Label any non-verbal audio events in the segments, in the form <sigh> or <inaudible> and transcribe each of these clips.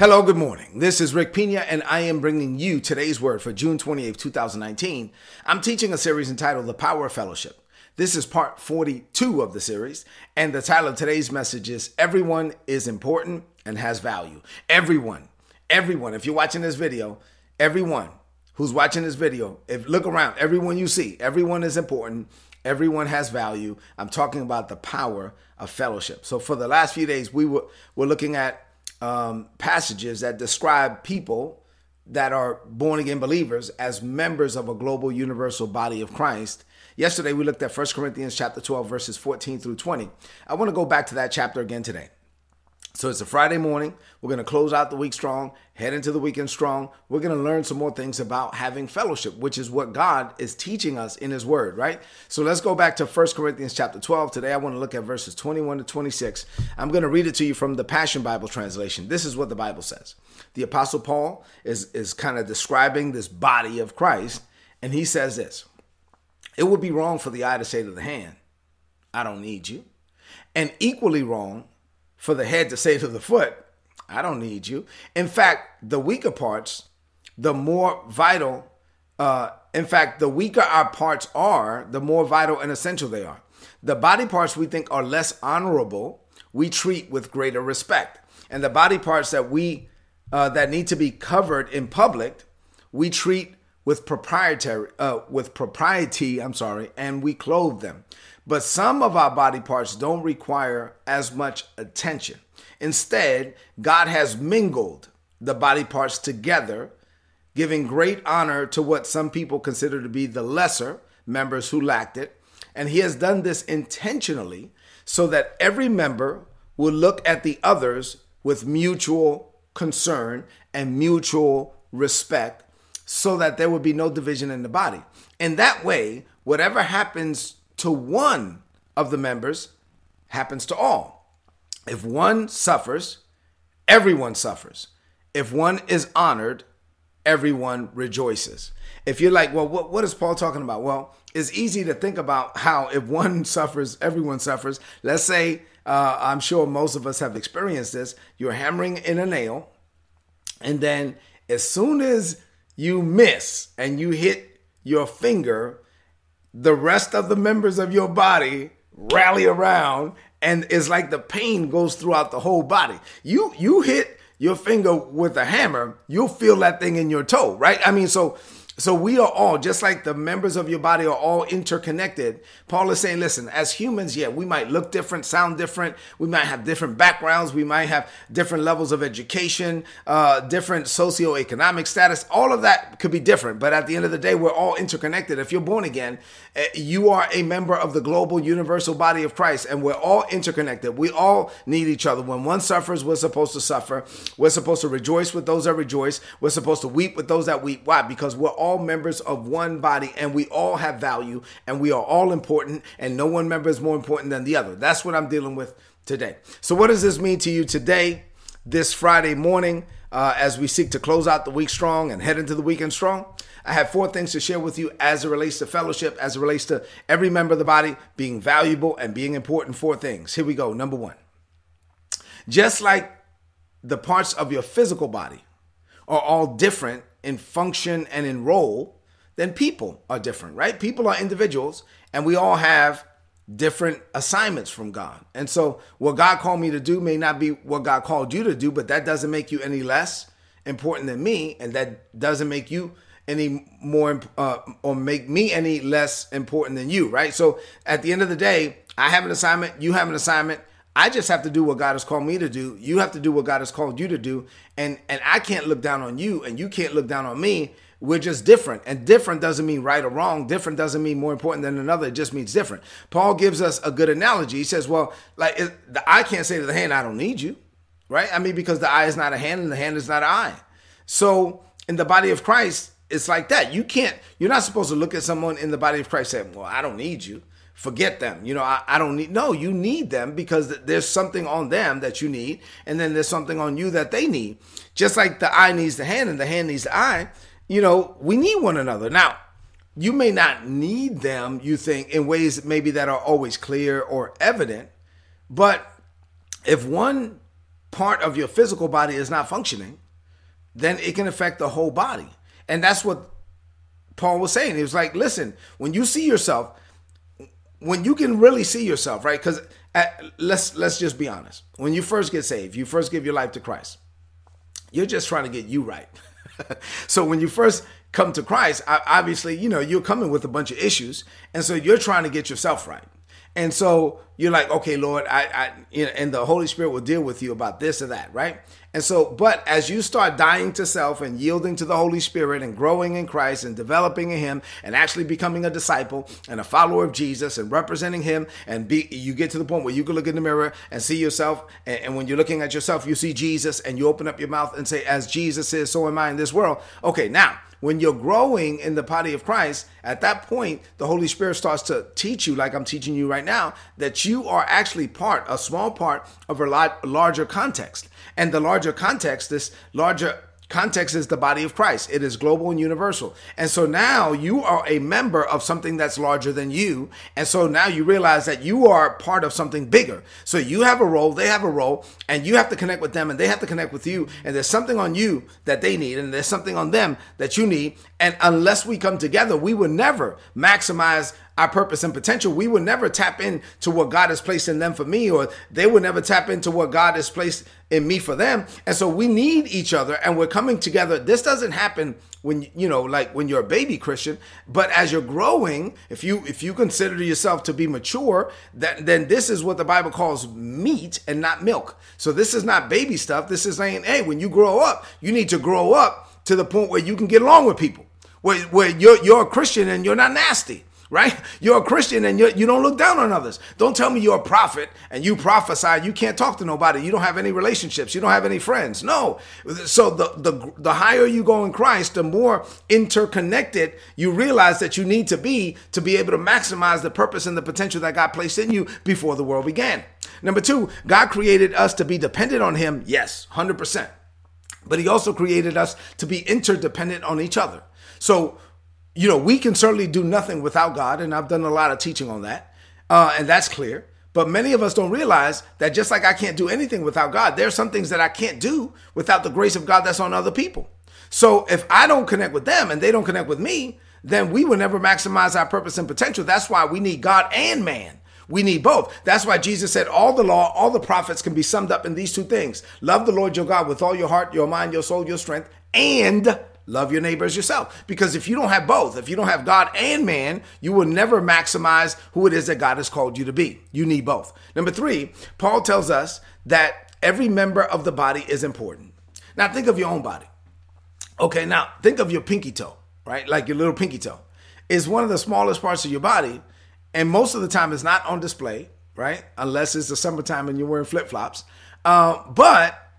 Hello, good morning. This is Rick Pina, and I am bringing you today's word for June 28, 2019. I'm teaching a series entitled The Power of Fellowship. This is part 42 of the series, and the title of today's message is Everyone is Important and Has Value. Everyone, everyone, if you're watching this video, everyone who's watching this video, if look around, everyone you see, everyone is important, everyone has value. I'm talking about the power of fellowship. So for the last few days, we were, were looking at um, passages that describe people that are born again believers as members of a global universal body of Christ. Yesterday we looked at 1 Corinthians chapter 12 verses 14 through 20. I want to go back to that chapter again today. So it's a Friday morning. We're going to close out the week strong, head into the weekend strong. We're going to learn some more things about having fellowship, which is what God is teaching us in his word, right? So let's go back to 1 Corinthians chapter 12. Today I want to look at verses 21 to 26. I'm going to read it to you from the Passion Bible translation. This is what the Bible says. The apostle Paul is is kind of describing this body of Christ, and he says this. It would be wrong for the eye to say to the hand, I don't need you. And equally wrong for the head to say to the foot, I don't need you. In fact, the weaker parts, the more vital, uh, in fact, the weaker our parts are, the more vital and essential they are. The body parts we think are less honorable, we treat with greater respect. And the body parts that we uh, that need to be covered in public, we treat with proprietary uh, with propriety. I'm sorry, and we clothe them. But some of our body parts don't require as much attention. Instead, God has mingled the body parts together, giving great honor to what some people consider to be the lesser members who lacked it. And He has done this intentionally so that every member will look at the others with mutual concern and mutual respect so that there will be no division in the body. In that way, whatever happens to one of the members happens to all. If one suffers, everyone suffers. If one is honored, everyone rejoices. If you're like, well, what, what is Paul talking about? Well, it's easy to think about how if one <laughs> suffers, everyone suffers. Let's say, uh, I'm sure most of us have experienced this. You're hammering in a nail, and then as soon as you miss and you hit your finger, the rest of the members of your body rally around and it's like the pain goes throughout the whole body. You you hit your finger with a hammer, you'll feel that thing in your toe, right? I mean, so so we are all, just like the members of your body are all interconnected. Paul is saying, listen, as humans, yeah, we might look different, sound different. We might have different backgrounds. We might have different levels of education, uh, different socioeconomic status. All of that could be different. But at the end of the day, we're all interconnected. If you're born again, eh, you are a member of the global universal body of Christ, and we're all interconnected. We all need each other. When one suffers, we're supposed to suffer. We're supposed to rejoice with those that rejoice. We're supposed to weep with those that weep. Why? Because we're all all members of one body and we all have value and we are all important and no one member is more important than the other. That's what I'm dealing with today. So, what does this mean to you today, this Friday morning, uh, as we seek to close out the week strong and head into the weekend strong? I have four things to share with you as it relates to fellowship, as it relates to every member of the body being valuable and being important. Four things. Here we go. Number one, just like the parts of your physical body are all different in function and in role, then people are different, right? People are individuals and we all have different assignments from God. And so what God called me to do may not be what God called you to do, but that doesn't make you any less important than me and that doesn't make you any more uh, or make me any less important than you, right? So at the end of the day, I have an assignment, you have an assignment, I just have to do what God has called me to do. You have to do what God has called you to do. And and I can't look down on you and you can't look down on me. We're just different. And different doesn't mean right or wrong. Different doesn't mean more important than another. It just means different. Paul gives us a good analogy. He says, well, like the eye can't say to the hand, I don't need you. Right? I mean, because the eye is not a hand and the hand is not an eye. So in the body of Christ, it's like that. You can't, you're not supposed to look at someone in the body of Christ and say, well, I don't need you forget them. You know, I, I, don't need, no, you need them because there's something on them that you need. And then there's something on you that they need. Just like the eye needs the hand and the hand needs the eye, you know, we need one another. Now, you may not need them, you think, in ways maybe that are always clear or evident. But if one part of your physical body is not functioning, then it can affect the whole body. And that's what Paul was saying. He was like, listen, when you see yourself, when you can really see yourself, right? Because uh, let's let's just be honest. When you first get saved, you first give your life to Christ. You're just trying to get you right. <laughs> so when you first come to Christ, obviously, you know, you're coming with a bunch of issues, and so you're trying to get yourself right. And so you're like, okay, Lord, I, I, you know, and the Holy Spirit will deal with you about this or that, right? And so, but as you start dying to self and yielding to the Holy Spirit and growing in Christ and developing in Him and actually becoming a disciple and a follower of Jesus and representing Him, and be, you get to the point where you can look in the mirror and see yourself. And, and when you're looking at yourself, you see Jesus and you open up your mouth and say, As Jesus is, so am I in this world. Okay, now when you're growing in the body of Christ, at that point, the Holy Spirit starts to teach you, like I'm teaching you right now, that you are actually part, a small part of a larger context. And the larger context, this larger Context is the body of Christ. It is global and universal. And so now you are a member of something that's larger than you. And so now you realize that you are part of something bigger. So you have a role, they have a role, and you have to connect with them and they have to connect with you. And there's something on you that they need and there's something on them that you need. And unless we come together, we will never maximize our purpose and potential, we will never tap into what God has placed in them for me, or they will never tap into what God has placed in me for them. And so we need each other and we're coming together. This doesn't happen when you know like when you're a baby christian but as you're growing if you if you consider yourself to be mature that then this is what the bible calls meat and not milk so this is not baby stuff this is saying hey when you grow up you need to grow up to the point where you can get along with people where, where you're you're a christian and you're not nasty right? You're a Christian and you're, you do not look down on others. Don't tell me you're a prophet and you prophesy. You can't talk to nobody. You don't have any relationships. You don't have any friends. No. So the, the, the higher you go in Christ, the more interconnected you realize that you need to be to be able to maximize the purpose and the potential that God placed in you before the world began. Number two, God created us to be dependent on Him. Yes, 100%. But He also created us to be interdependent on each other. So you know, we can certainly do nothing without God, and I've done a lot of teaching on that, uh, and that's clear. But many of us don't realize that just like I can't do anything without God, there are some things that I can't do without the grace of God that's on other people. So if I don't connect with them and they don't connect with me, then we will never maximize our purpose and potential. That's why we need God and man. We need both. That's why Jesus said all the law, all the prophets can be summed up in these two things love the Lord your God with all your heart, your mind, your soul, your strength, and love your neighbor as yourself. Because if you don't have both, if you don't have God and man, you will never maximize who it is that God has called you to be. You need both. Number three, Paul tells us that every member of the body is important. Now, think of your own body. Okay, now think of your pinky toe, right? Like your little pinky toe is one of the smallest parts of your body. And most of the time, it's not on display, right? Unless it's the summertime and you're wearing flip flops. Uh, but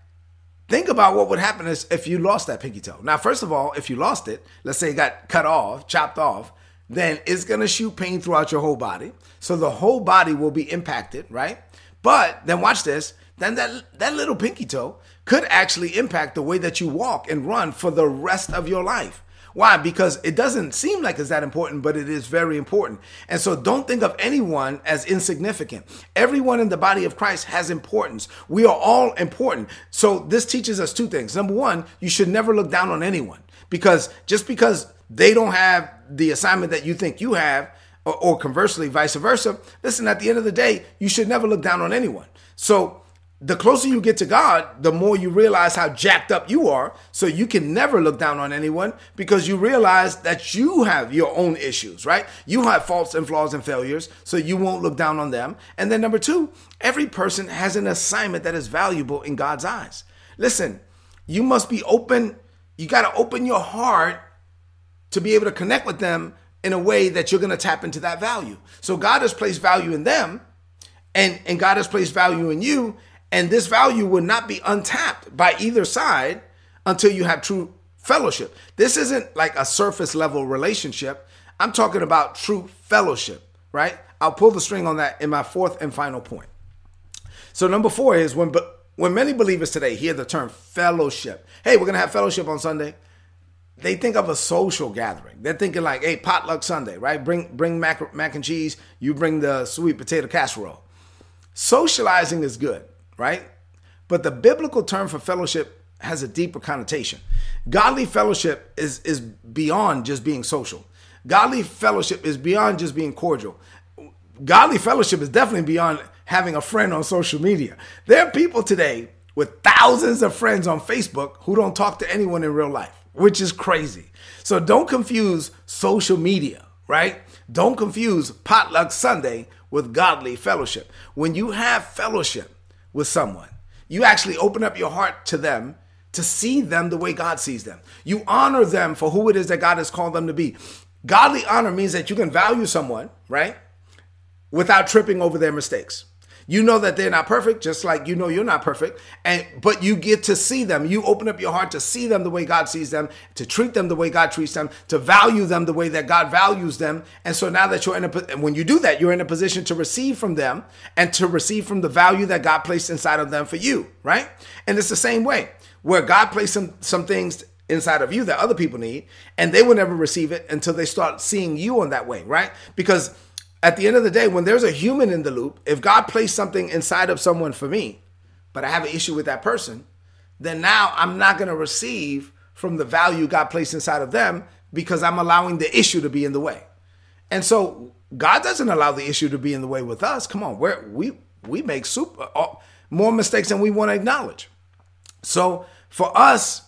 Think about what would happen if you lost that pinky toe. Now, first of all, if you lost it, let's say it got cut off, chopped off, then it's gonna shoot pain throughout your whole body. So the whole body will be impacted, right? But then watch this, then that, that little pinky toe could actually impact the way that you walk and run for the rest of your life. Why? Because it doesn't seem like it's that important, but it is very important. And so don't think of anyone as insignificant. Everyone in the body of Christ has importance. We are all important. So this teaches us two things. Number one, you should never look down on anyone because just because they don't have the assignment that you think you have, or, or conversely, vice versa, listen, at the end of the day, you should never look down on anyone. So the closer you get to God, the more you realize how jacked up you are. So you can never look down on anyone because you realize that you have your own issues, right? You have faults and flaws and failures, so you won't look down on them. And then number two, every person has an assignment that is valuable in God's eyes. Listen, you must be open. You got to open your heart to be able to connect with them in a way that you're going to tap into that value. So God has placed value in them and, and God has placed value in you and this value will not be untapped by either side until you have true fellowship. This isn't like a surface level relationship. I'm talking about true fellowship, right? I'll pull the string on that in my fourth and final point. So number 4 is when when many believers today hear the term fellowship. Hey, we're going to have fellowship on Sunday. They think of a social gathering. They're thinking like, "Hey, potluck Sunday, right? Bring bring mac, mac and cheese, you bring the sweet potato casserole." Socializing is good right? but the biblical term for fellowship has a deeper connotation. Godly fellowship is is beyond just being social. Godly fellowship is beyond just being cordial. Godly fellowship is definitely beyond having a friend on social media. There are people today with thousands of friends on Facebook who don't talk to anyone in real life, which is crazy. So don't confuse social media, right? Don't confuse potluck Sunday with godly fellowship. When you have fellowship with someone, you actually open up your heart to them to see them the way God sees them. You honor them for who it is that God has called them to be. Godly honor means that you can value someone, right? Without tripping over their mistakes. You know that they're not perfect, just like you know you're not perfect, and but you get to see them. You open up your heart to see them the way God sees them, to treat them the way God treats them, to value them the way that God values them. And so now that you're in a when you do that, you're in a position to receive from them and to receive from the value that God placed inside of them for you, right? And it's the same way where God placed some some things inside of you that other people need, and they will never receive it until they start seeing you on that way, right? Because at the end of the day, when there's a human in the loop, if God placed something inside of someone for me, but I have an issue with that person, then now I'm not going to receive from the value God placed inside of them because I'm allowing the issue to be in the way. And so God doesn't allow the issue to be in the way with us. Come on, we we we make super uh, more mistakes than we want to acknowledge. So for us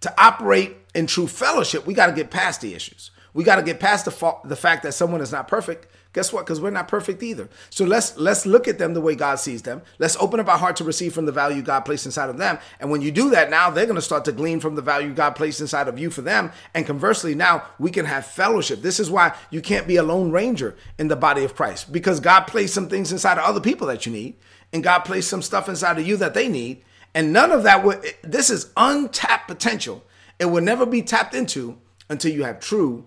to operate in true fellowship, we got to get past the issues. We got to get past the fa- the fact that someone is not perfect. Guess what? Because we're not perfect either. So let's let's look at them the way God sees them. Let's open up our heart to receive from the value God placed inside of them. And when you do that, now they're going to start to glean from the value God placed inside of you for them. And conversely, now we can have fellowship. This is why you can't be a lone ranger in the body of Christ because God placed some things inside of other people that you need, and God placed some stuff inside of you that they need. And none of that would. This is untapped potential. It will never be tapped into until you have true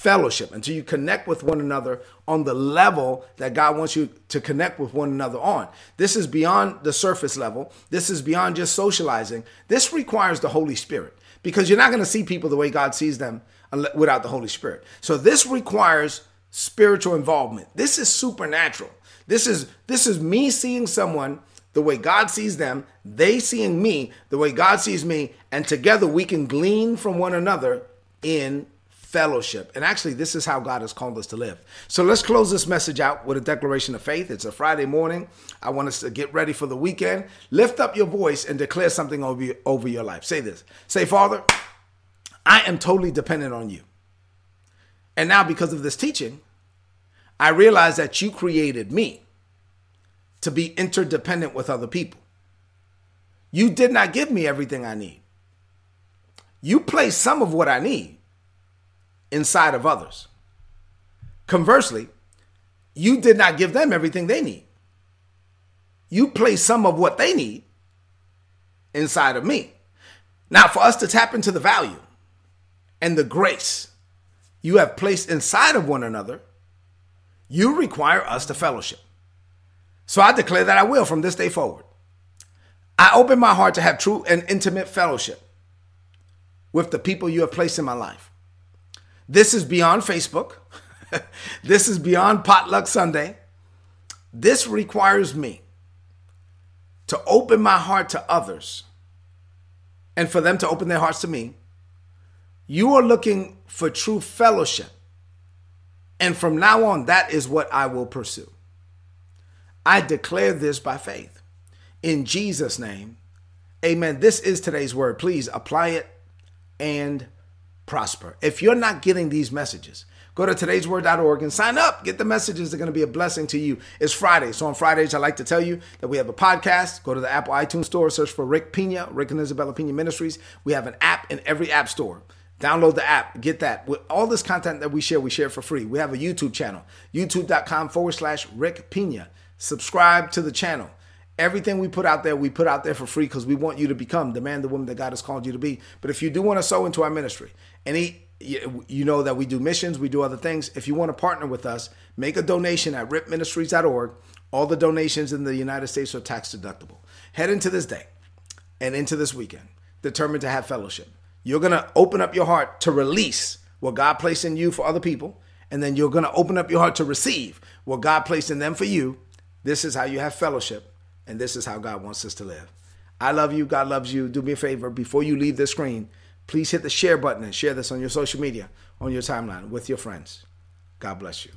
fellowship, until you connect with one another on the level that God wants you to connect with one another on. This is beyond the surface level. This is beyond just socializing. This requires the Holy Spirit because you're not going to see people the way God sees them without the Holy Spirit. So this requires spiritual involvement. This is supernatural. This is this is me seeing someone the way God sees them, they seeing me the way God sees me, and together we can glean from one another in fellowship. And actually, this is how God has called us to live. So let's close this message out with a declaration of faith. It's a Friday morning. I want us to get ready for the weekend. Lift up your voice and declare something over, you, over your life. Say this Say, Father, I am totally dependent on you. And now, because of this teaching, I realize that you created me to be interdependent with other people. You did not give me everything I need. You place some of what I need inside of others. Conversely, you did not give them everything they need. You place some of what they need inside of me. Now, for us to tap into the value and the grace you have placed inside of one another, you require us to fellowship. So I declare that I will from this day forward. I open my heart to have true and intimate fellowship with the people you have placed in my life. This is beyond Facebook. <laughs> this is beyond Potluck Sunday. This requires me to open my heart to others and for them to open their hearts to me. You are looking for true fellowship. And from now on, that is what I will pursue. I declare this by faith. In Jesus' name, amen. This is today's word. Please apply it and prosper. If you're not getting these messages, go to today'sword.org and sign up. Get the messages. They're going to be a blessing to you. It's Friday. So on Fridays, I like to tell you that we have a podcast. Go to the Apple iTunes store, search for Rick Pina, Rick and Isabella Pina Ministries. We have an app in every app store. Download the app, get that. With all this content that we share, we share for free. We have a YouTube channel, youtube.com forward slash Rick Pina. Subscribe to the channel. Everything we put out there, we put out there for free because we want you to become the man, the woman that God has called you to be. But if you do want to sow into our ministry, any you know that we do missions, we do other things. If you want to partner with us, make a donation at ripministries.org. All the donations in the United States are tax deductible. Head into this day and into this weekend, determined to have fellowship. You're going to open up your heart to release what God placed in you for other people, and then you're going to open up your heart to receive what God placed in them for you. This is how you have fellowship And this is how God wants us to live. I love you. God loves you. Do me a favor before you leave the screen, please hit the share button and share this on your social media, on your timeline with your friends. God bless you.